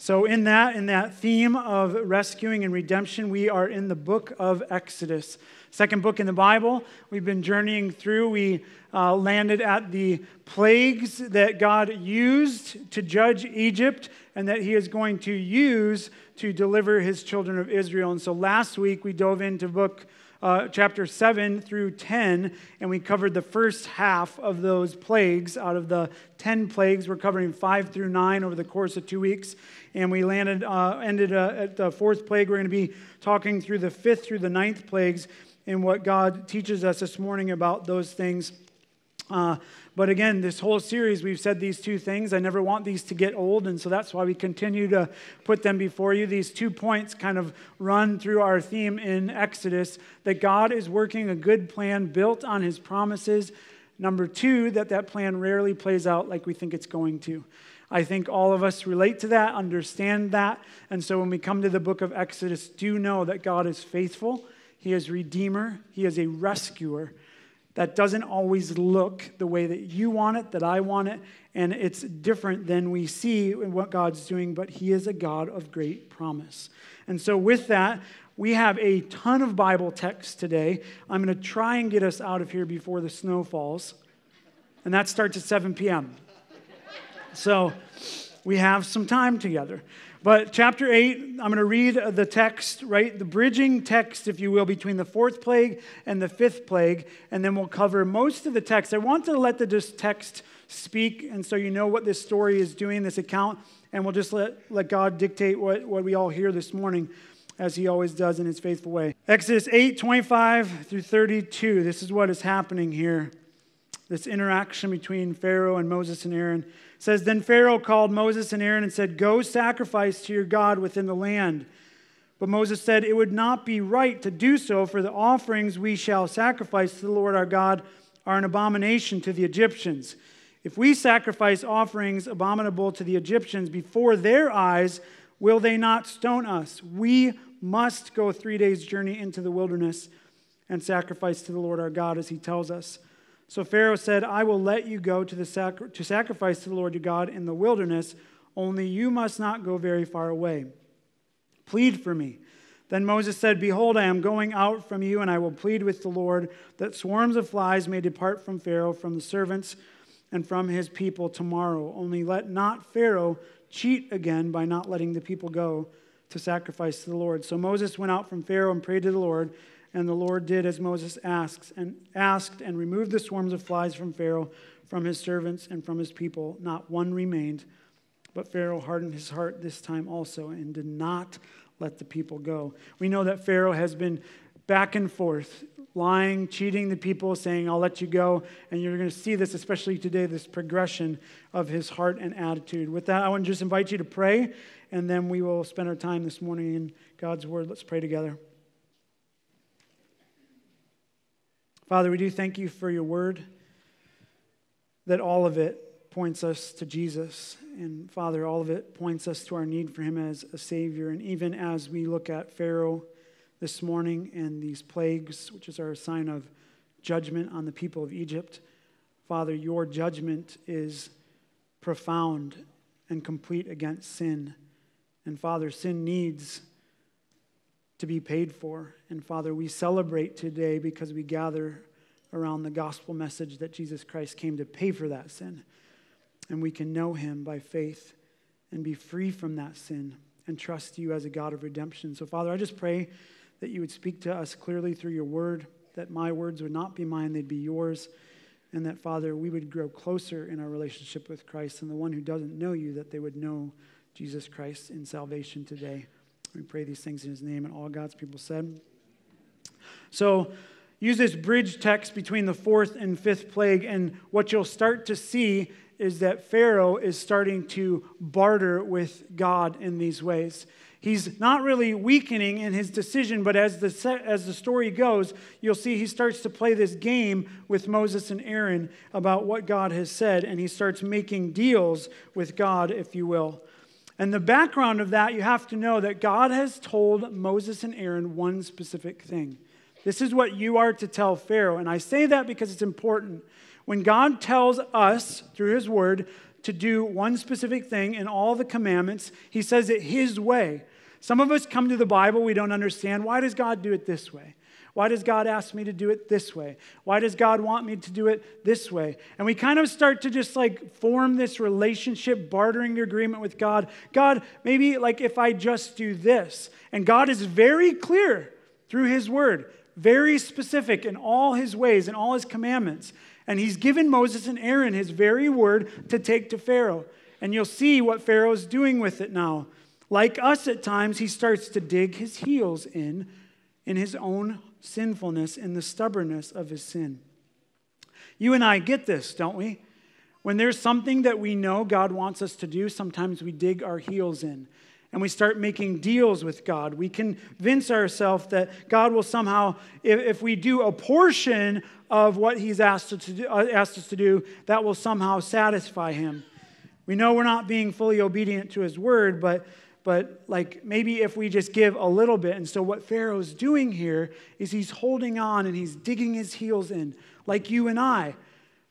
So, in that, in that theme of rescuing and redemption, we are in the book of Exodus. Second book in the Bible. We've been journeying through. We uh, landed at the plagues that God used to judge Egypt and that he is going to use to deliver his children of Israel. And so last week we dove into book uh, chapter 7 through 10, and we covered the first half of those plagues. Out of the 10 plagues, we're covering 5 through 9 over the course of two weeks. And we landed, uh, ended uh, at the fourth plague. We're going to be talking through the fifth through the ninth plagues and what God teaches us this morning about those things. Uh, but again, this whole series, we've said these two things. I never want these to get old, and so that's why we continue to put them before you. These two points kind of run through our theme in Exodus that God is working a good plan built on his promises. Number two, that that plan rarely plays out like we think it's going to. I think all of us relate to that, understand that. And so when we come to the book of Exodus, do know that God is faithful. He is Redeemer, He is a rescuer that doesn't always look the way that you want it, that I want it, and it's different than we see in what God's doing, but He is a God of great promise. And so, with that, we have a ton of Bible texts today. I'm going to try and get us out of here before the snow falls, and that starts at 7 p.m. So, we have some time together. But chapter 8, I'm going to read the text, right? The bridging text, if you will, between the fourth plague and the fifth plague, and then we'll cover most of the text. I want to let the text speak, and so you know what this story is doing, this account, and we'll just let, let God dictate what, what we all hear this morning, as he always does in his faithful way. Exodus 8, 25 through 32. This is what is happening here. This interaction between Pharaoh and Moses and Aaron says then Pharaoh called Moses and Aaron and said, "Go sacrifice to your God within the land." But Moses said, "It would not be right to do so, for the offerings we shall sacrifice to the Lord our God are an abomination to the Egyptians. If we sacrifice offerings abominable to the Egyptians before their eyes, will they not stone us? We must go 3 days journey into the wilderness and sacrifice to the Lord our God as he tells us." So Pharaoh said, I will let you go to, the sacri- to sacrifice to the Lord your God in the wilderness, only you must not go very far away. Plead for me. Then Moses said, Behold, I am going out from you, and I will plead with the Lord that swarms of flies may depart from Pharaoh, from the servants, and from his people tomorrow. Only let not Pharaoh cheat again by not letting the people go to sacrifice to the Lord. So Moses went out from Pharaoh and prayed to the Lord. And the Lord did as Moses asked and asked and removed the swarms of flies from Pharaoh, from his servants, and from his people. Not one remained. But Pharaoh hardened his heart this time also and did not let the people go. We know that Pharaoh has been back and forth, lying, cheating the people, saying, I'll let you go. And you're going to see this, especially today, this progression of his heart and attitude. With that, I want to just invite you to pray, and then we will spend our time this morning in God's word. Let's pray together. Father, we do thank you for your word, that all of it points us to Jesus. And Father, all of it points us to our need for him as a Savior. And even as we look at Pharaoh this morning and these plagues, which is our sign of judgment on the people of Egypt, Father, your judgment is profound and complete against sin. And Father, sin needs to be paid for. And Father, we celebrate today because we gather around the gospel message that Jesus Christ came to pay for that sin. And we can know him by faith and be free from that sin and trust you as a God of redemption. So, Father, I just pray that you would speak to us clearly through your word, that my words would not be mine, they'd be yours. And that, Father, we would grow closer in our relationship with Christ and the one who doesn't know you, that they would know Jesus Christ in salvation today. We pray these things in his name, and all God's people said. So, use this bridge text between the fourth and fifth plague, and what you'll start to see is that Pharaoh is starting to barter with God in these ways. He's not really weakening in his decision, but as the, as the story goes, you'll see he starts to play this game with Moses and Aaron about what God has said, and he starts making deals with God, if you will. And the background of that, you have to know that God has told Moses and Aaron one specific thing. This is what you are to tell Pharaoh. And I say that because it's important. When God tells us through his word to do one specific thing in all the commandments. He says it his way. Some of us come to the Bible, we don't understand. Why does God do it this way? Why does God ask me to do it this way? Why does God want me to do it this way? And we kind of start to just like form this relationship, bartering agreement with God. God, maybe like if I just do this. And God is very clear through His word, very specific in all His ways and all His commandments. And He's given Moses and Aaron His very word to take to Pharaoh. And you'll see what Pharaoh's doing with it now. Like us at times, he starts to dig his heels in in his own sinfulness and the stubbornness of his sin. You and I get this, don't we? When there's something that we know God wants us to do, sometimes we dig our heels in and we start making deals with God. We convince ourselves that God will somehow, if, we do a portion of what He's uh, asked us to do, that will somehow satisfy Him. We know we're not being fully obedient to His word, but but like maybe if we just give a little bit. And so what Pharaoh's doing here is he's holding on and he's digging his heels in, like you and I.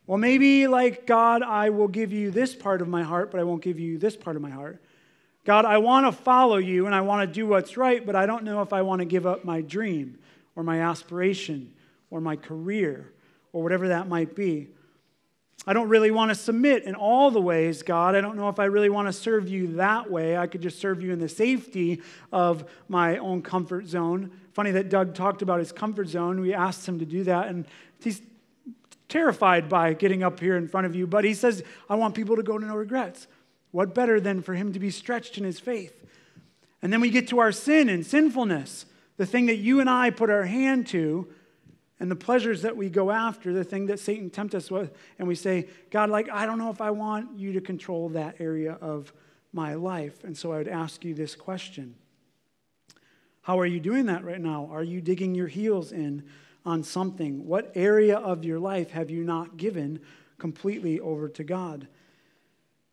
Well, maybe like God, I will give you this part of my heart, but I won't give you this part of my heart. God, I want to follow you and I want to do what's right, but I don't know if I want to give up my dream or my aspiration or my career or whatever that might be. I don't really want to submit in all the ways, God. I don't know if I really want to serve you that way. I could just serve you in the safety of my own comfort zone. Funny that Doug talked about his comfort zone. We asked him to do that, and he's terrified by getting up here in front of you, but he says, I want people to go to no regrets. What better than for him to be stretched in his faith? And then we get to our sin and sinfulness, the thing that you and I put our hand to and the pleasures that we go after, the thing that Satan tempts us with, and we say, God, like, I don't know if I want you to control that area of my life. And so I would ask you this question How are you doing that right now? Are you digging your heels in on something? What area of your life have you not given completely over to God?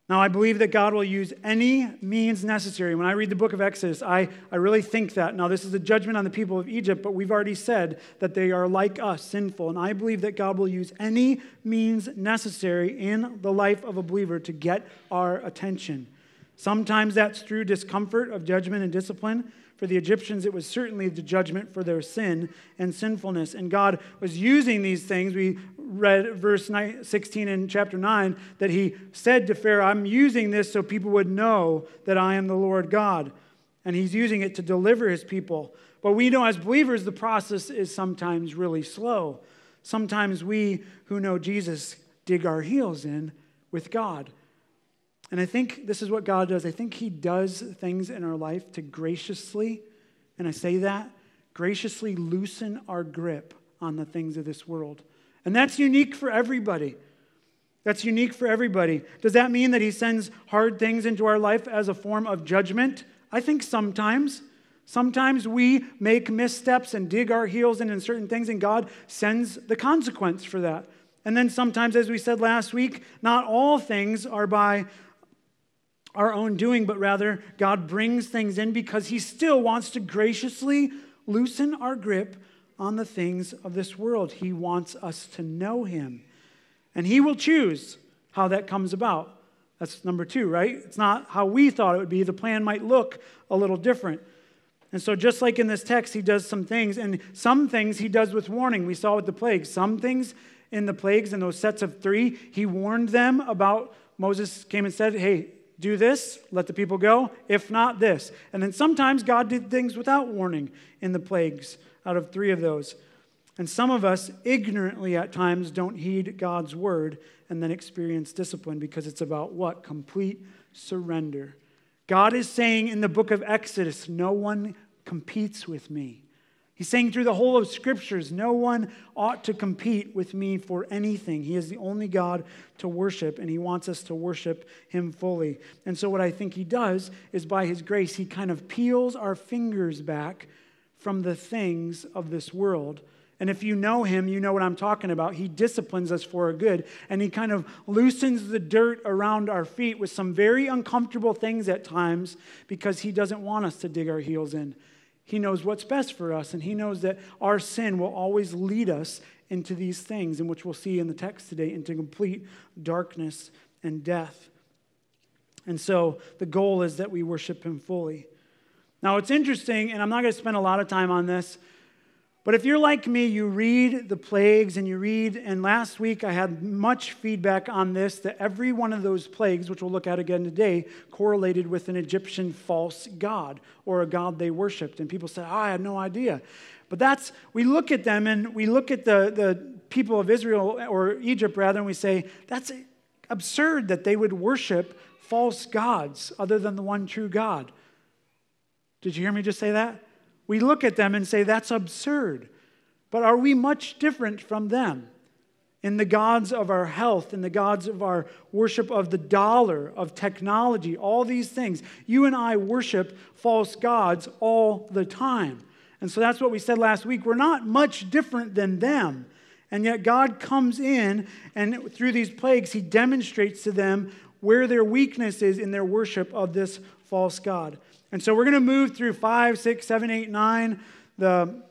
Now, I believe that God will use any means necessary. When I read the book of Exodus, I, I really think that. Now, this is a judgment on the people of Egypt, but we've already said that they are like us, sinful. And I believe that God will use any means necessary in the life of a believer to get our attention. Sometimes that's through discomfort of judgment and discipline. For the Egyptians, it was certainly the judgment for their sin and sinfulness. And God was using these things. We read verse 16 in chapter 9 that he said to Pharaoh, I'm using this so people would know that I am the Lord God. And he's using it to deliver his people. But we know as believers, the process is sometimes really slow. Sometimes we who know Jesus dig our heels in with God. And I think this is what God does. I think He does things in our life to graciously, and I say that, graciously loosen our grip on the things of this world. And that's unique for everybody. That's unique for everybody. Does that mean that He sends hard things into our life as a form of judgment? I think sometimes. Sometimes we make missteps and dig our heels in in certain things, and God sends the consequence for that. And then sometimes, as we said last week, not all things are by our own doing, but rather God brings things in because He still wants to graciously loosen our grip on the things of this world. He wants us to know Him. And He will choose how that comes about. That's number two, right? It's not how we thought it would be. The plan might look a little different. And so, just like in this text, he does some things, and some things he does with warning. We saw with the plagues. Some things in the plagues, in those sets of three, he warned them about. Moses came and said, Hey, do this, let the people go. If not, this. And then sometimes God did things without warning in the plagues out of three of those. And some of us ignorantly at times don't heed God's word and then experience discipline because it's about what? Complete surrender. God is saying in the book of Exodus, no one competes with me. He's saying through the whole of scriptures, no one ought to compete with me for anything. He is the only God to worship, and he wants us to worship him fully. And so, what I think he does is by his grace, he kind of peels our fingers back from the things of this world. And if you know him, you know what I'm talking about. He disciplines us for a good, and he kind of loosens the dirt around our feet with some very uncomfortable things at times because he doesn't want us to dig our heels in. He knows what's best for us, and He knows that our sin will always lead us into these things, in which we'll see in the text today, into complete darkness and death. And so the goal is that we worship him fully. Now, it's interesting, and I'm not going to spend a lot of time on this, but if you're like me, you read the plagues and you read, and last week I had much feedback on this that every one of those plagues, which we'll look at again today, correlated with an Egyptian false god or a god they worshiped. And people said, oh, I had no idea. But that's, we look at them and we look at the, the people of Israel or Egypt rather, and we say, that's absurd that they would worship false gods other than the one true God. Did you hear me just say that? We look at them and say, that's absurd. But are we much different from them? In the gods of our health, in the gods of our worship of the dollar, of technology, all these things. You and I worship false gods all the time. And so that's what we said last week. We're not much different than them. And yet God comes in, and through these plagues, He demonstrates to them where their weakness is in their worship of this false God. And so we're going to move through 5, 6, 7, 8, 9, the,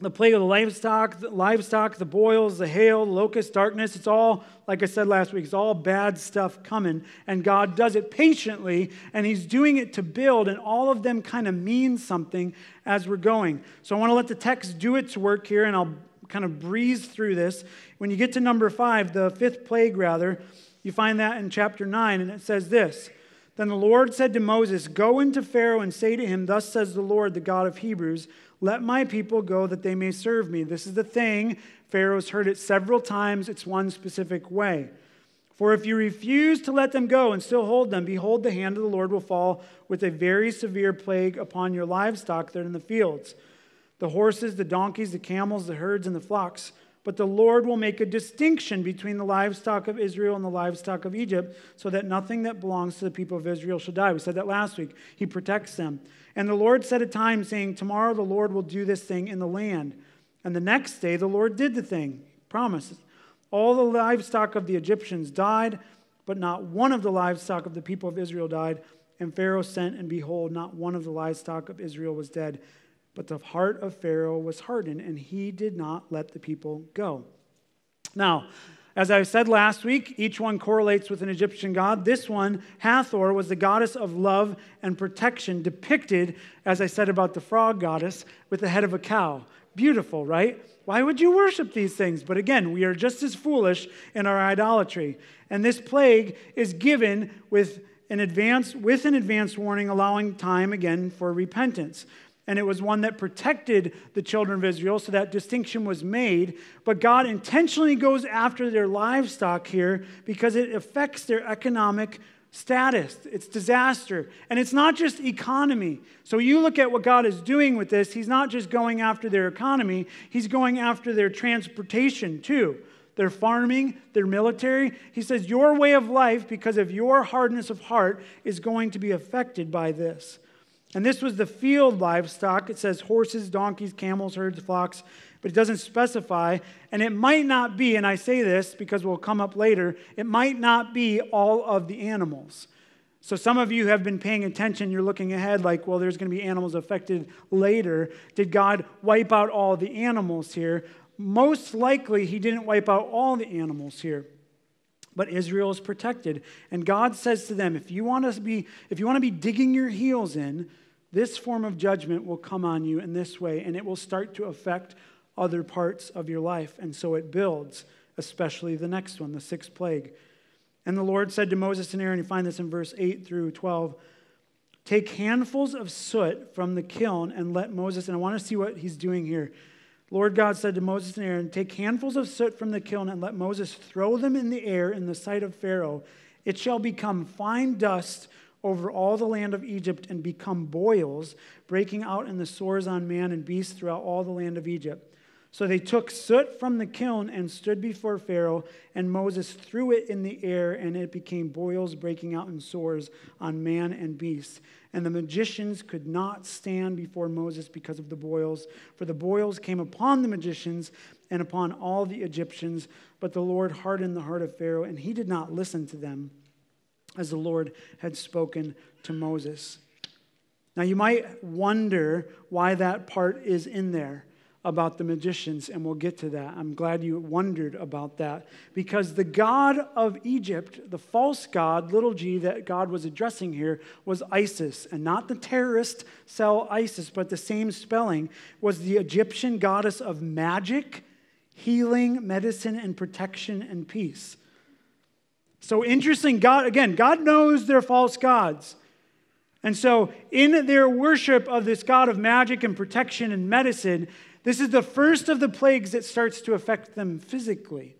the plague of the livestock, the livestock, the boils, the hail, the locust, darkness. It's all, like I said last week, it's all bad stuff coming. And God does it patiently, and He's doing it to build, and all of them kind of mean something as we're going. So I want to let the text do its work here, and I'll kind of breeze through this. When you get to number 5, the fifth plague, rather, you find that in chapter 9, and it says this. Then the Lord said to Moses, Go into Pharaoh and say to him, Thus says the Lord, the God of Hebrews, let my people go that they may serve me. This is the thing. Pharaoh's heard it several times. It's one specific way. For if you refuse to let them go and still hold them, behold, the hand of the Lord will fall with a very severe plague upon your livestock that are in the fields the horses, the donkeys, the camels, the herds, and the flocks. But the Lord will make a distinction between the livestock of Israel and the livestock of Egypt, so that nothing that belongs to the people of Israel shall die. We said that last week. He protects them. And the Lord set a time, saying, Tomorrow the Lord will do this thing in the land. And the next day the Lord did the thing. Promises. All the livestock of the Egyptians died, but not one of the livestock of the people of Israel died. And Pharaoh sent, and behold, not one of the livestock of Israel was dead. But the heart of Pharaoh was hardened, and he did not let the people go. Now, as I said last week, each one correlates with an Egyptian god. This one, Hathor, was the goddess of love and protection, depicted, as I said about the frog goddess, with the head of a cow. Beautiful, right? Why would you worship these things? But again, we are just as foolish in our idolatry. And this plague is given with an advance with an advance warning allowing time again for repentance and it was one that protected the children of Israel, so that distinction was made. But God intentionally goes after their livestock here because it affects their economic status. It's disaster. And it's not just economy. So you look at what God is doing with this, He's not just going after their economy, He's going after their transportation too. Their farming, their military. He says, Your way of life, because of your hardness of heart, is going to be affected by this. And this was the field livestock. It says horses, donkeys, camels, herds, flocks, but it doesn't specify. And it might not be, and I say this because we'll come up later, it might not be all of the animals. So some of you have been paying attention. You're looking ahead like, well, there's going to be animals affected later. Did God wipe out all the animals here? Most likely, He didn't wipe out all the animals here but Israel is protected. And God says to them, if you want to be, if you want to be digging your heels in, this form of judgment will come on you in this way, and it will start to affect other parts of your life. And so it builds, especially the next one, the sixth plague. And the Lord said to Moses and Aaron, you find this in verse 8 through 12 Take handfuls of soot from the kiln and let Moses, and I want to see what he's doing here. Lord God said to Moses and Aaron, Take handfuls of soot from the kiln and let Moses throw them in the air in the sight of Pharaoh. It shall become fine dust over all the land of Egypt and become boils, breaking out in the sores on man and beast throughout all the land of Egypt. So they took soot from the kiln and stood before Pharaoh, and Moses threw it in the air, and it became boils breaking out in sores on man and beast. And the magicians could not stand before Moses because of the boils, for the boils came upon the magicians and upon all the Egyptians. But the Lord hardened the heart of Pharaoh, and he did not listen to them as the Lord had spoken to Moses. Now, you might wonder why that part is in there. about the magicians, and we'll get to that. I'm glad you wondered about that because the God of Egypt, the false God, little g, that God was addressing here was Isis, and not the terrorist cell ISIS, but the same spelling, was the Egyptian goddess of magic, healing, medicine, and protection and peace. So interesting. God, again, God knows they're false gods. And so, in their worship of this God of magic and protection and medicine, this is the first of the plagues that starts to affect them physically.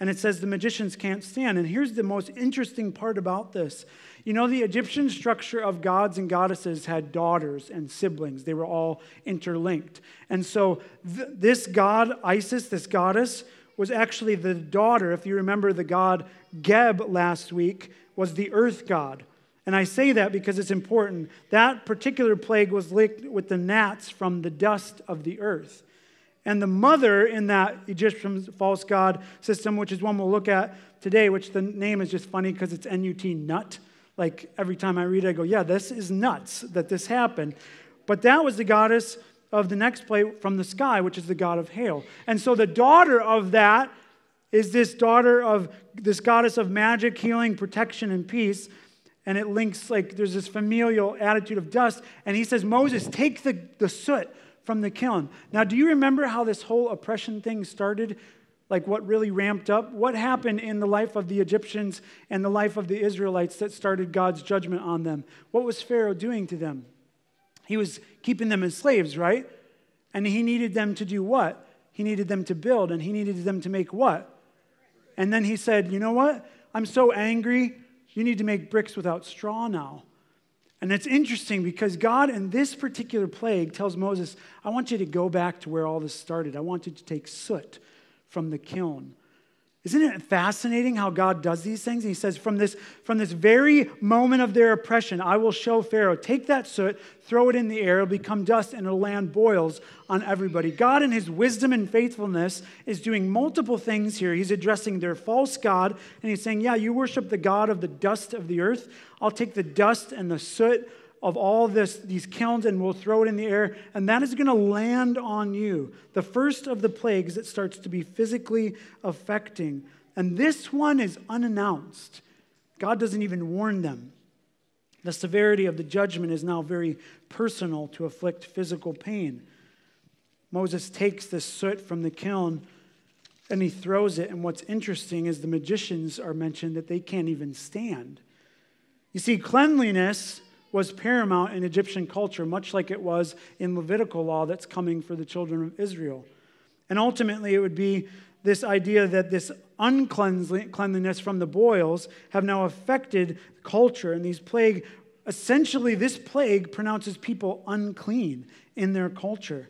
And it says the magicians can't stand. And here's the most interesting part about this. You know, the Egyptian structure of gods and goddesses had daughters and siblings, they were all interlinked. And so, th- this god, Isis, this goddess, was actually the daughter. If you remember the god Geb last week, was the earth god. And I say that because it's important. That particular plague was linked with the gnats from the dust of the earth. And the mother in that Egyptian false god system, which is one we'll look at today, which the name is just funny because it's N U T, nut. Like every time I read it, I go, yeah, this is nuts that this happened. But that was the goddess of the next plague from the sky, which is the god of hail. And so the daughter of that is this daughter of this goddess of magic, healing, protection, and peace and it links like there's this familial attitude of dust. And he says, Moses, take the, the soot from the kiln. Now, do you remember how this whole oppression thing started? Like what really ramped up? What happened in the life of the Egyptians and the life of the Israelites that started God's judgment on them? What was Pharaoh doing to them? He was keeping them as slaves, right? And he needed them to do what? He needed them to build, and he needed them to make what? And then he said, You know what? I'm so angry. You need to make bricks without straw now. And it's interesting because God, in this particular plague, tells Moses, I want you to go back to where all this started. I want you to take soot from the kiln. Isn't it fascinating how God does these things? He says, from this, from this very moment of their oppression, I will show Pharaoh, take that soot, throw it in the air, it'll become dust, and it'll land boils on everybody. God, in his wisdom and faithfulness, is doing multiple things here. He's addressing their false God, and he's saying, Yeah, you worship the God of the dust of the earth. I'll take the dust and the soot of all this, these kilns and we'll throw it in the air, and that is going to land on you. The first of the plagues that starts to be physically affecting. And this one is unannounced. God doesn't even warn them. The severity of the judgment is now very personal to afflict physical pain. Moses takes the soot from the kiln and he throws it. And what's interesting is the magicians are mentioned that they can't even stand. You see, cleanliness was paramount in Egyptian culture, much like it was in Levitical law that's coming for the children of Israel. And ultimately, it would be this idea that this uncleanliness from the boils have now affected culture. And these plague, essentially, this plague pronounces people unclean in their culture.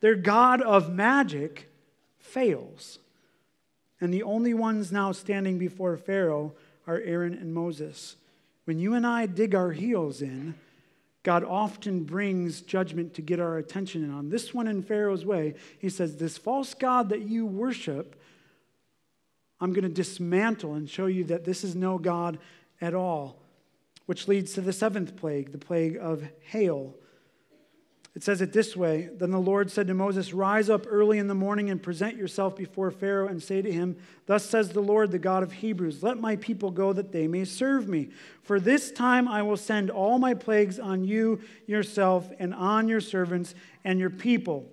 Their God of magic fails. And the only ones now standing before Pharaoh are Aaron and Moses. When you and I dig our heels in, God often brings judgment to get our attention. And on this one in Pharaoh's way, he says, This false God that you worship, I'm going to dismantle and show you that this is no God at all. Which leads to the seventh plague, the plague of hail. It says it this way Then the Lord said to Moses, Rise up early in the morning and present yourself before Pharaoh and say to him, Thus says the Lord, the God of Hebrews, Let my people go that they may serve me. For this time I will send all my plagues on you yourself and on your servants and your people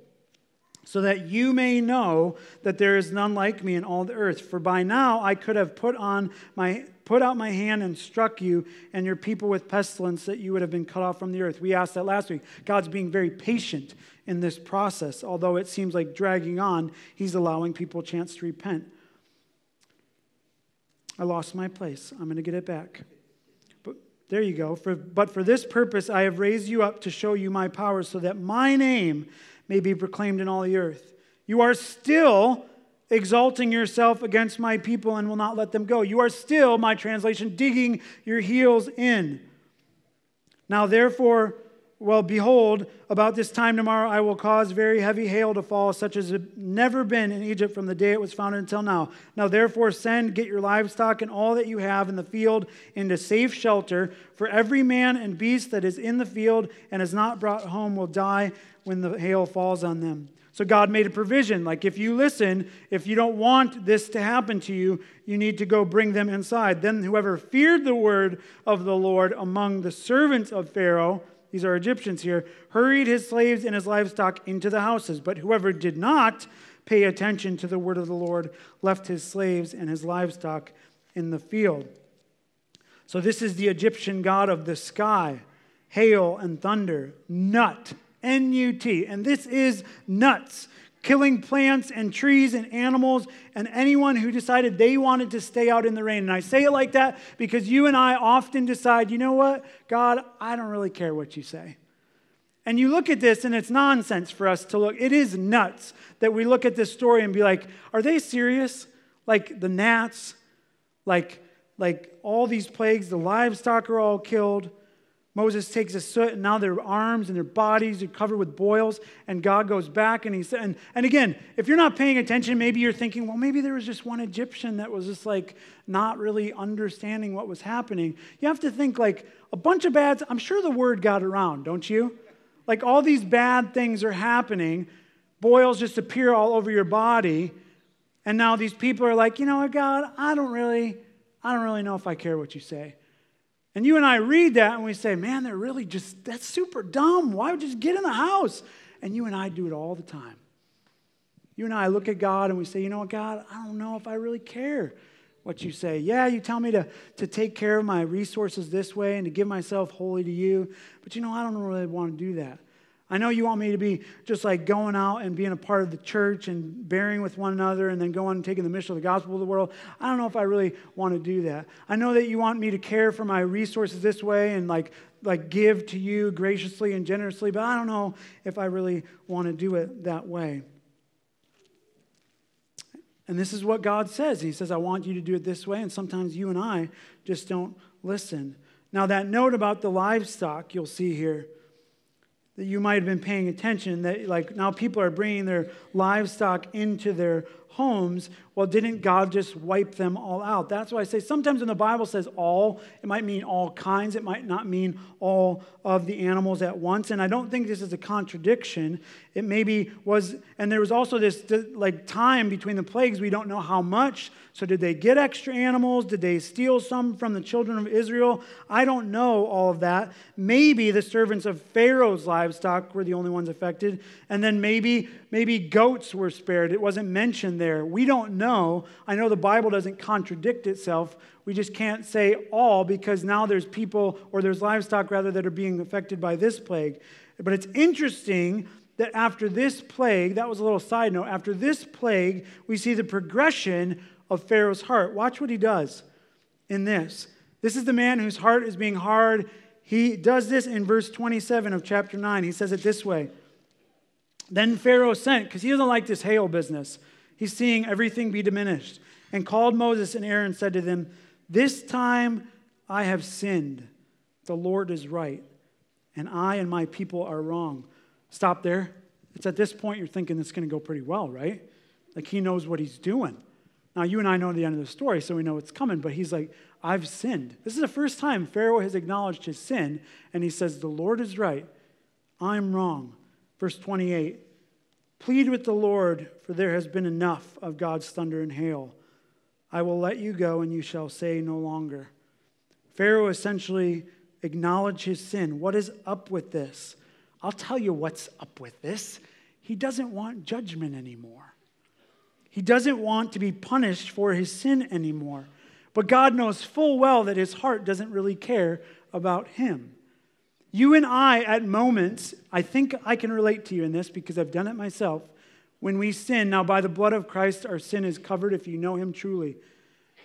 so that you may know that there is none like me in all the earth. For by now I could have put on my put out my hand and struck you and your people with pestilence that you would have been cut off from the earth. We asked that last week. God's being very patient in this process. Although it seems like dragging on, he's allowing people a chance to repent. I lost my place. I'm going to get it back. But there you go. For, but for this purpose I have raised you up to show you my power so that my name may be proclaimed in all the earth. You are still exalting yourself against my people and will not let them go. You are still, my translation, digging your heels in. Now, therefore, well, behold, about this time tomorrow I will cause very heavy hail to fall, such as had never been in Egypt from the day it was founded until now. Now, therefore, send, get your livestock and all that you have in the field into safe shelter, for every man and beast that is in the field and is not brought home will die when the hail falls on them. So God made a provision. Like, if you listen, if you don't want this to happen to you, you need to go bring them inside. Then whoever feared the word of the Lord among the servants of Pharaoh, these are Egyptians here, hurried his slaves and his livestock into the houses. But whoever did not pay attention to the word of the Lord left his slaves and his livestock in the field. So, this is the Egyptian god of the sky, hail and thunder, nut, N U T. And this is nuts killing plants and trees and animals and anyone who decided they wanted to stay out in the rain. And I say it like that because you and I often decide, you know what, God, I don't really care what you say. And you look at this and it's nonsense for us to look. It is nuts that we look at this story and be like, are they serious? Like the gnats, like, like all these plagues, the livestock are all killed. Moses takes a soot, and now their arms and their bodies are covered with boils. And God goes back, and he said, and, and again, if you're not paying attention, maybe you're thinking, well, maybe there was just one Egyptian that was just like not really understanding what was happening. You have to think like a bunch of bad. I'm sure the word got around, don't you? Like all these bad things are happening, boils just appear all over your body, and now these people are like, you know what, God, I don't really, I don't really know if I care what you say. And you and I read that and we say, man, they're really just, that's super dumb. Why would you just get in the house? And you and I do it all the time. You and I look at God and we say, you know what, God, I don't know if I really care what you say. Yeah, you tell me to, to take care of my resources this way and to give myself wholly to you, but you know, I don't really want to do that. I know you want me to be just like going out and being a part of the church and bearing with one another and then going and taking the mission of the gospel of the world. I don't know if I really want to do that. I know that you want me to care for my resources this way and like like give to you graciously and generously, but I don't know if I really want to do it that way. And this is what God says. He says, I want you to do it this way. And sometimes you and I just don't listen. Now, that note about the livestock you'll see here that you might have been paying attention that like now people are bringing their livestock into their homes well didn't god just wipe them all out? That's why i say sometimes when the bible says all it might mean all kinds. It might not mean all of the animals at once. And i don't think this is a contradiction. It maybe was and there was also this like time between the plagues. We don't know how much. So did they get extra animals? Did they steal some from the children of israel? I don't know all of that. Maybe the servants of pharaoh's livestock were the only ones affected. And then maybe maybe goats were spared. It wasn't mentioned there we don't know i know the bible doesn't contradict itself we just can't say all because now there's people or there's livestock rather that are being affected by this plague but it's interesting that after this plague, that was a little side note, after this plague, we see the progression of Pharaoh's heart. Watch what he does in this. This is the man whose heart is being hard. He does this in verse 27 of chapter 9. He says it this way Then Pharaoh sent, because he doesn't like this hail business, he's seeing everything be diminished, and called Moses and Aaron, said to them, This time I have sinned. The Lord is right, and I and my people are wrong. Stop there. It's at this point you're thinking it's going to go pretty well, right? Like he knows what he's doing. Now, you and I know the end of the story, so we know it's coming, but he's like, I've sinned. This is the first time Pharaoh has acknowledged his sin, and he says, The Lord is right, I'm wrong. Verse 28 Plead with the Lord, for there has been enough of God's thunder and hail. I will let you go, and you shall say no longer. Pharaoh essentially acknowledged his sin. What is up with this? I'll tell you what's up with this. He doesn't want judgment anymore. He doesn't want to be punished for his sin anymore. But God knows full well that his heart doesn't really care about him. You and I, at moments, I think I can relate to you in this because I've done it myself. When we sin, now by the blood of Christ, our sin is covered if you know him truly.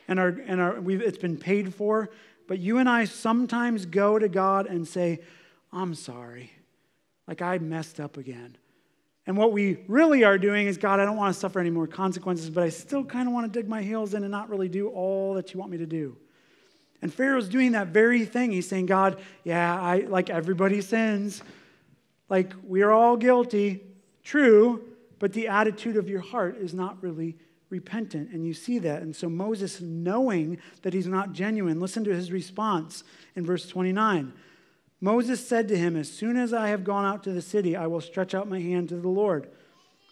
And, our, and our, it's been paid for. But you and I sometimes go to God and say, I'm sorry. Like I messed up again. And what we really are doing is, God, I don't want to suffer any more consequences, but I still kind of want to dig my heels in and not really do all that you want me to do. And Pharaoh's doing that very thing. He's saying, God, yeah, I like everybody sins. Like, we are all guilty, true, but the attitude of your heart is not really repentant. And you see that. And so Moses, knowing that he's not genuine, listen to his response in verse 29. Moses said to him, As soon as I have gone out to the city, I will stretch out my hand to the Lord.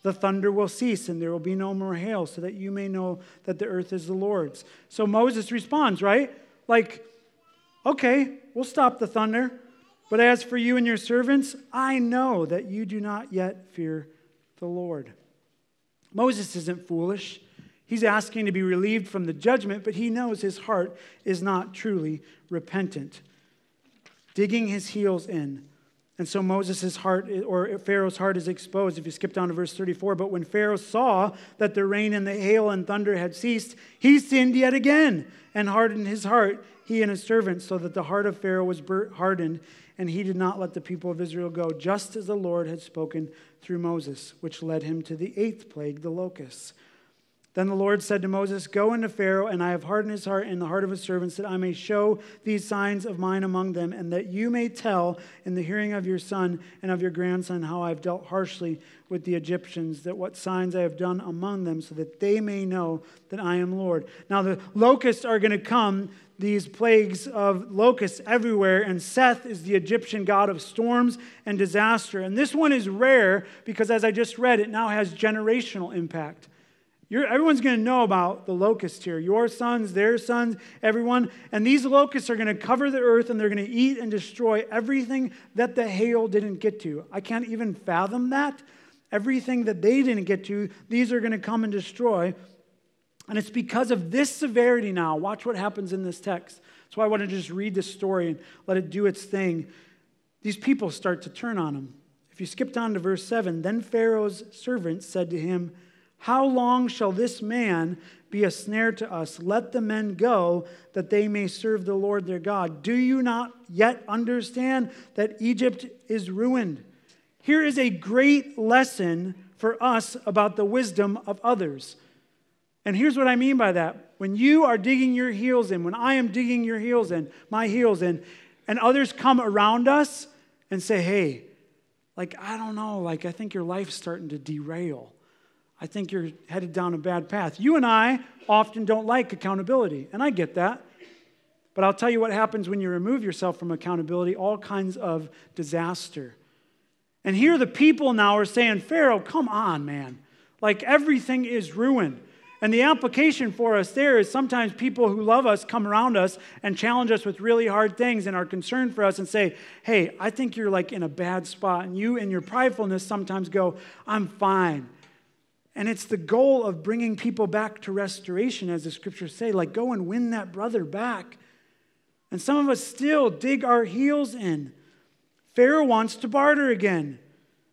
The thunder will cease, and there will be no more hail, so that you may know that the earth is the Lord's. So Moses responds, right? Like, okay, we'll stop the thunder. But as for you and your servants, I know that you do not yet fear the Lord. Moses isn't foolish. He's asking to be relieved from the judgment, but he knows his heart is not truly repentant. Digging his heels in. And so Moses' heart, or Pharaoh's heart, is exposed. If you skip down to verse 34, but when Pharaoh saw that the rain and the hail and thunder had ceased, he sinned yet again and hardened his heart, he and his servants, so that the heart of Pharaoh was hardened, and he did not let the people of Israel go, just as the Lord had spoken through Moses, which led him to the eighth plague, the locusts. Then the Lord said to Moses, Go into Pharaoh, and I have hardened his heart and the heart of his servants, that I may show these signs of mine among them, and that you may tell in the hearing of your son and of your grandson how I have dealt harshly with the Egyptians, that what signs I have done among them, so that they may know that I am Lord. Now the locusts are going to come these plagues of locusts everywhere, and Seth is the Egyptian god of storms and disaster. And this one is rare because, as I just read, it now has generational impact. You're, everyone's going to know about the locust here. Your sons, their sons, everyone. And these locusts are going to cover the earth and they're going to eat and destroy everything that the hail didn't get to. I can't even fathom that. Everything that they didn't get to, these are going to come and destroy. And it's because of this severity now. Watch what happens in this text. That's why I want to just read this story and let it do its thing. These people start to turn on him. If you skip down to verse 7, then Pharaoh's servants said to him, How long shall this man be a snare to us? Let the men go that they may serve the Lord their God. Do you not yet understand that Egypt is ruined? Here is a great lesson for us about the wisdom of others. And here's what I mean by that. When you are digging your heels in, when I am digging your heels in, my heels in, and others come around us and say, hey, like, I don't know, like, I think your life's starting to derail. I think you're headed down a bad path. You and I often don't like accountability, and I get that. But I'll tell you what happens when you remove yourself from accountability all kinds of disaster. And here the people now are saying, Pharaoh, come on, man. Like everything is ruined. And the application for us there is sometimes people who love us come around us and challenge us with really hard things and are concerned for us and say, Hey, I think you're like in a bad spot. And you, in your pridefulness, sometimes go, I'm fine. And it's the goal of bringing people back to restoration, as the scriptures say, like go and win that brother back. And some of us still dig our heels in. Pharaoh wants to barter again.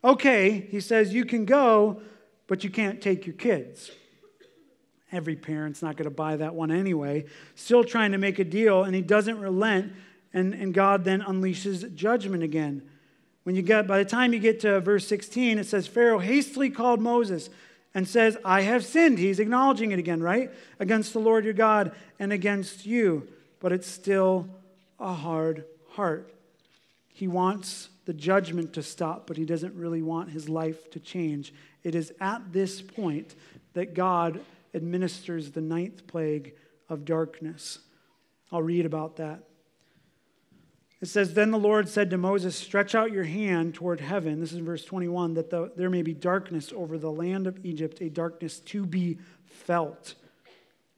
Okay, he says, you can go, but you can't take your kids. Every parent's not going to buy that one anyway. Still trying to make a deal, and he doesn't relent, and, and God then unleashes judgment again. When you get, by the time you get to verse 16, it says, Pharaoh hastily called Moses and says, I have sinned. He's acknowledging it again, right? Against the Lord your God and against you. But it's still a hard heart. He wants the judgment to stop, but he doesn't really want his life to change. It is at this point that God administers the ninth plague of darkness. I'll read about that. It says, Then the Lord said to Moses, Stretch out your hand toward heaven. This is verse 21 that the, there may be darkness over the land of Egypt, a darkness to be felt.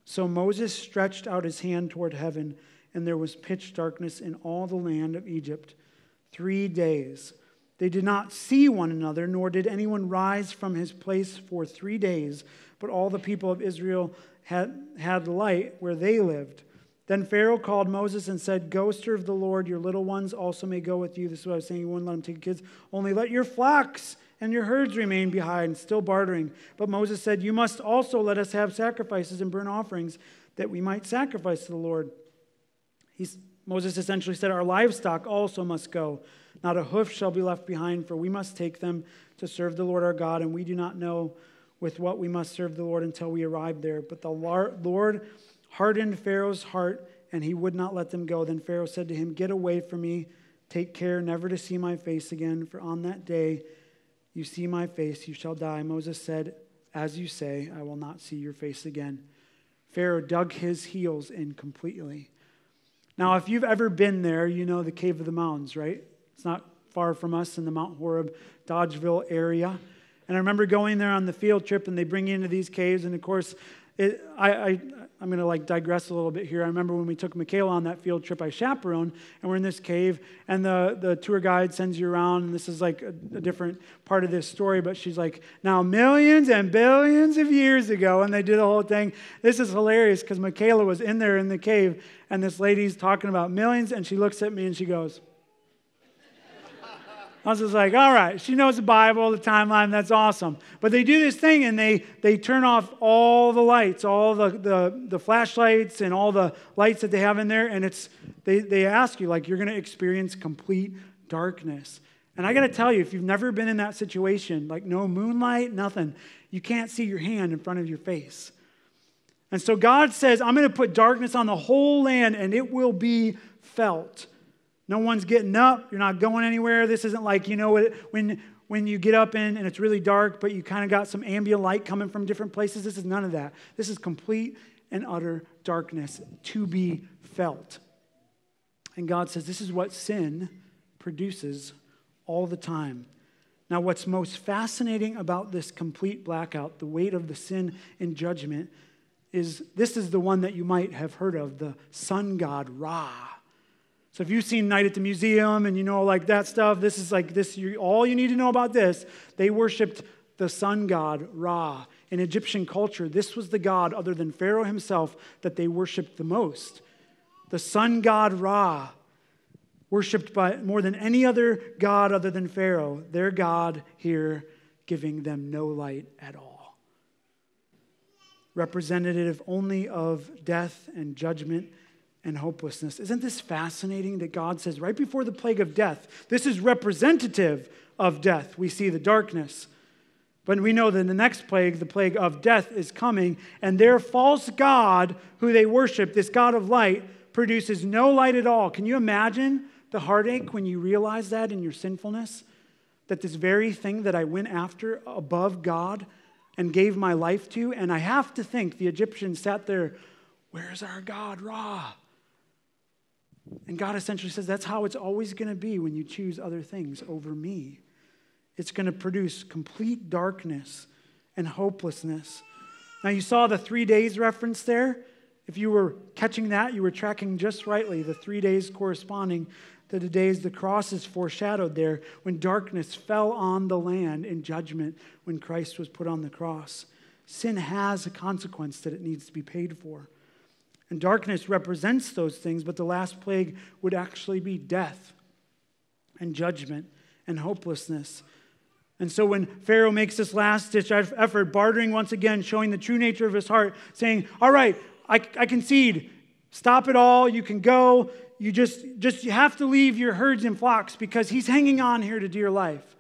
So Moses stretched out his hand toward heaven, and there was pitch darkness in all the land of Egypt three days. They did not see one another, nor did anyone rise from his place for three days but all the people of Israel had, had light where they lived. Then Pharaoh called Moses and said, Go serve the Lord. Your little ones also may go with you. This is what I was saying. You wouldn't let them take kids. Only let your flocks and your herds remain behind, still bartering. But Moses said, You must also let us have sacrifices and burnt offerings that we might sacrifice to the Lord. He's, Moses essentially said, Our livestock also must go. Not a hoof shall be left behind, for we must take them to serve the Lord our God, and we do not know with what we must serve the Lord until we arrive there. But the Lord hardened Pharaoh's heart, and he would not let them go. Then Pharaoh said to him, Get away from me, Take care never to see my face again, for on that day you see my face, you shall die. Moses said, As you say, I will not see your face again. Pharaoh dug his heels in completely. Now, if you've ever been there, you know the Cave of the Mounds, right? It's not far from us in the Mount Horeb, Dodgeville area. And I remember going there on the field trip, and they bring you into these caves. And of course, it, I, I, I'm going to like digress a little bit here. I remember when we took Michaela on that field trip, I chaperoned, and we're in this cave, and the, the tour guide sends you around, and this is like a, a different part of this story, but she's like, now millions and billions of years ago, and they do the whole thing. This is hilarious because Michaela was in there in the cave, and this lady's talking about millions, and she looks at me and she goes, I was just like, all right, she knows the Bible, the timeline, that's awesome. But they do this thing and they, they turn off all the lights, all the, the, the flashlights and all the lights that they have in there. And it's they, they ask you, like, you're going to experience complete darkness. And I got to tell you, if you've never been in that situation, like no moonlight, nothing, you can't see your hand in front of your face. And so God says, I'm going to put darkness on the whole land and it will be felt. No one's getting up. You're not going anywhere. This isn't like, you know, when, when you get up in and it's really dark, but you kind of got some ambient light coming from different places. This is none of that. This is complete and utter darkness to be felt. And God says this is what sin produces all the time. Now, what's most fascinating about this complete blackout, the weight of the sin and judgment, is this is the one that you might have heard of the sun god Ra. So if you've seen Night at the Museum and you know like that stuff, this is like this. You, all you need to know about this. They worshipped the sun god Ra. In Egyptian culture, this was the god other than Pharaoh himself that they worshipped the most. The sun god Ra, worshipped by more than any other god other than Pharaoh. Their god here giving them no light at all. Representative only of death and judgment and hopelessness. Isn't this fascinating that God says right before the plague of death, this is representative of death? We see the darkness. But we know that the next plague, the plague of death, is coming, and their false God, who they worship, this God of light, produces no light at all. Can you imagine the heartache when you realize that in your sinfulness? That this very thing that I went after above God and gave my life to, and I have to think the Egyptians sat there, Where's our God, Ra? And God essentially says that's how it's always going to be when you choose other things over me. It's going to produce complete darkness and hopelessness. Now, you saw the three days reference there. If you were catching that, you were tracking just rightly the three days corresponding to the days the cross is foreshadowed there when darkness fell on the land in judgment when Christ was put on the cross. Sin has a consequence that it needs to be paid for. And darkness represents those things, but the last plague would actually be death and judgment and hopelessness. And so when Pharaoh makes this last ditch effort, bartering once again, showing the true nature of his heart, saying, All right, I, I concede. Stop it all. You can go. You just, just you have to leave your herds and flocks because he's hanging on here to dear life.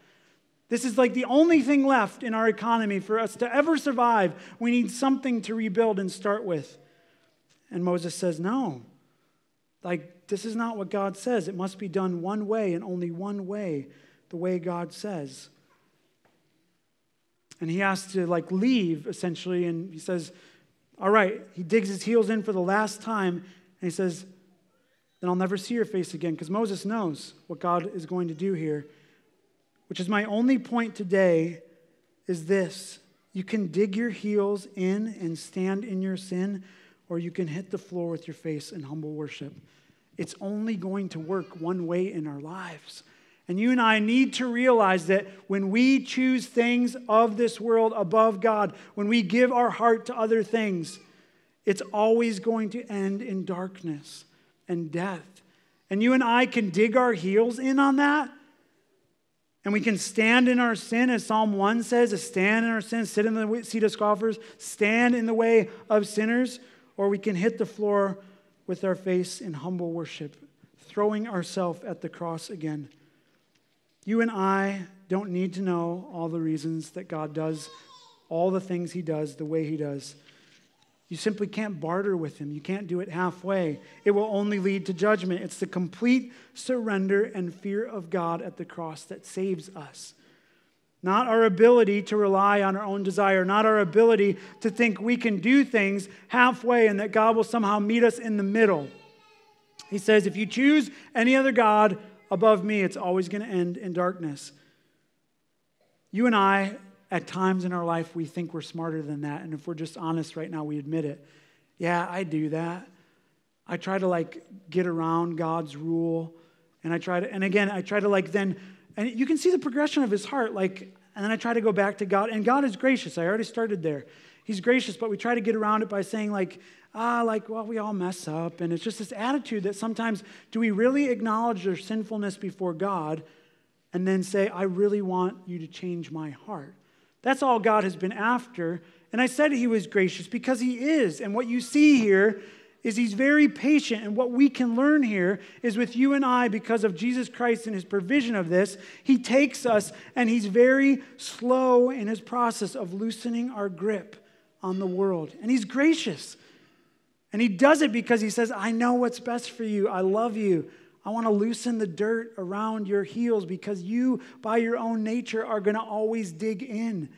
This is like the only thing left in our economy for us to ever survive. We need something to rebuild and start with. And Moses says, No. Like, this is not what God says. It must be done one way and only one way, the way God says. And he has to, like, leave, essentially. And he says, All right. He digs his heels in for the last time. And he says, Then I'll never see your face again. Because Moses knows what God is going to do here. Which is my only point today is this. You can dig your heels in and stand in your sin or you can hit the floor with your face in humble worship. It's only going to work one way in our lives. And you and I need to realize that when we choose things of this world above God, when we give our heart to other things, it's always going to end in darkness and death. And you and I can dig our heels in on that. And we can stand in our sin, as Psalm 1 says, stand in our sin, sit in the seat of scoffers, stand in the way of sinners or we can hit the floor with our face in humble worship, throwing ourselves at the cross again. You and I don't need to know all the reasons that God does all the things He does the way He does. You simply can't barter with him. You can't do it halfway. It will only lead to judgment. It's the complete surrender and fear of God at the cross that saves us. Not our ability to rely on our own desire, not our ability to think we can do things halfway and that God will somehow meet us in the middle. He says, if you choose any other God above me, it's always going to end in darkness. You and I at times in our life, we think we're smarter than that. And if we're just honest right now, we admit it. Yeah, I do that. I try to like get around God's rule. And I try to, and again, I try to like then, and you can see the progression of his heart. Like, and then I try to go back to God. And God is gracious. I already started there. He's gracious, but we try to get around it by saying, like, ah, like, well, we all mess up. And it's just this attitude that sometimes do we really acknowledge their sinfulness before God and then say, I really want you to change my heart? That's all God has been after. And I said he was gracious because he is. And what you see here is he's very patient. And what we can learn here is with you and I, because of Jesus Christ and his provision of this, he takes us and he's very slow in his process of loosening our grip on the world. And he's gracious. And he does it because he says, I know what's best for you. I love you. I want to loosen the dirt around your heels because you, by your own nature, are going to always dig in.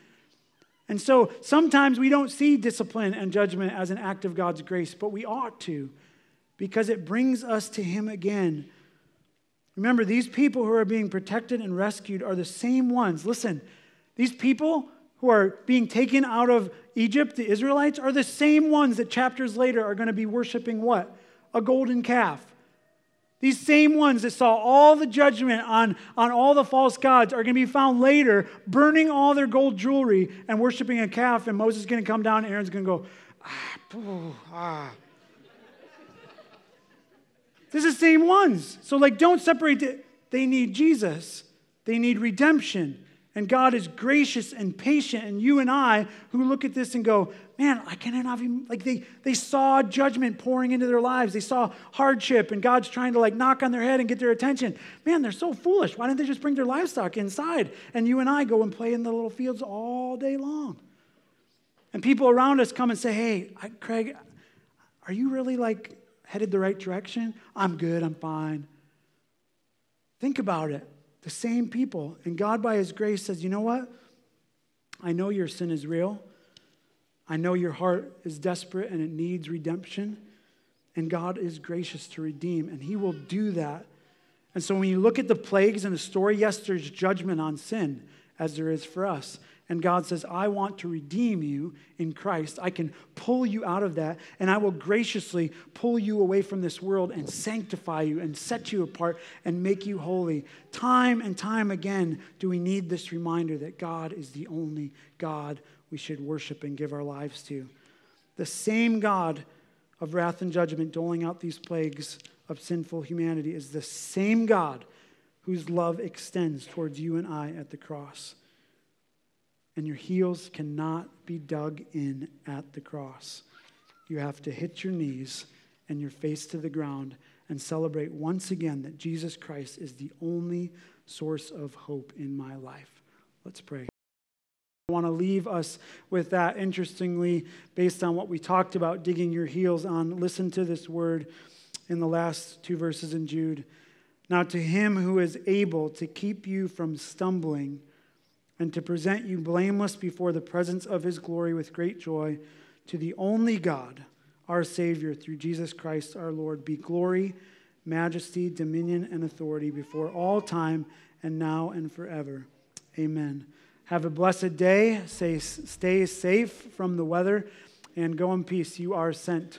And so sometimes we don't see discipline and judgment as an act of God's grace, but we ought to because it brings us to Him again. Remember, these people who are being protected and rescued are the same ones. Listen, these people who are being taken out of Egypt, the Israelites, are the same ones that chapters later are going to be worshiping what? A golden calf. These same ones that saw all the judgment on, on all the false gods are going to be found later burning all their gold jewelry and worshiping a calf. And Moses is going to come down and Aaron's going to go, ah, ah. This is the same ones. So, like, don't separate it. They need Jesus, they need redemption. And God is gracious and patient. And you and I, who look at this and go, man, I cannot even, like they, they saw judgment pouring into their lives. They saw hardship and God's trying to like knock on their head and get their attention. Man, they're so foolish. Why didn't they just bring their livestock inside? And you and I go and play in the little fields all day long. And people around us come and say, hey, I, Craig, are you really like headed the right direction? I'm good, I'm fine. Think about it the same people. And God, by His grace, says, You know what? I know your sin is real. I know your heart is desperate and it needs redemption. And God is gracious to redeem, and He will do that. And so when you look at the plagues in the story, yes, there's judgment on sin, as there is for us. And God says, I want to redeem you in Christ. I can pull you out of that, and I will graciously pull you away from this world and sanctify you and set you apart and make you holy. Time and time again do we need this reminder that God is the only God we should worship and give our lives to. The same God of wrath and judgment doling out these plagues of sinful humanity is the same God whose love extends towards you and I at the cross and your heels cannot be dug in at the cross. You have to hit your knees and your face to the ground and celebrate once again that Jesus Christ is the only source of hope in my life. Let's pray. I want to leave us with that. Interestingly, based on what we talked about, digging your heels on, listen to this word in the last two verses in Jude. Now, to him who is able to keep you from stumbling and to present you blameless before the presence of his glory with great joy, to the only God, our Savior, through Jesus Christ our Lord, be glory, majesty, dominion, and authority before all time and now and forever. Amen. Have a blessed day. Stay safe from the weather and go in peace. You are sent.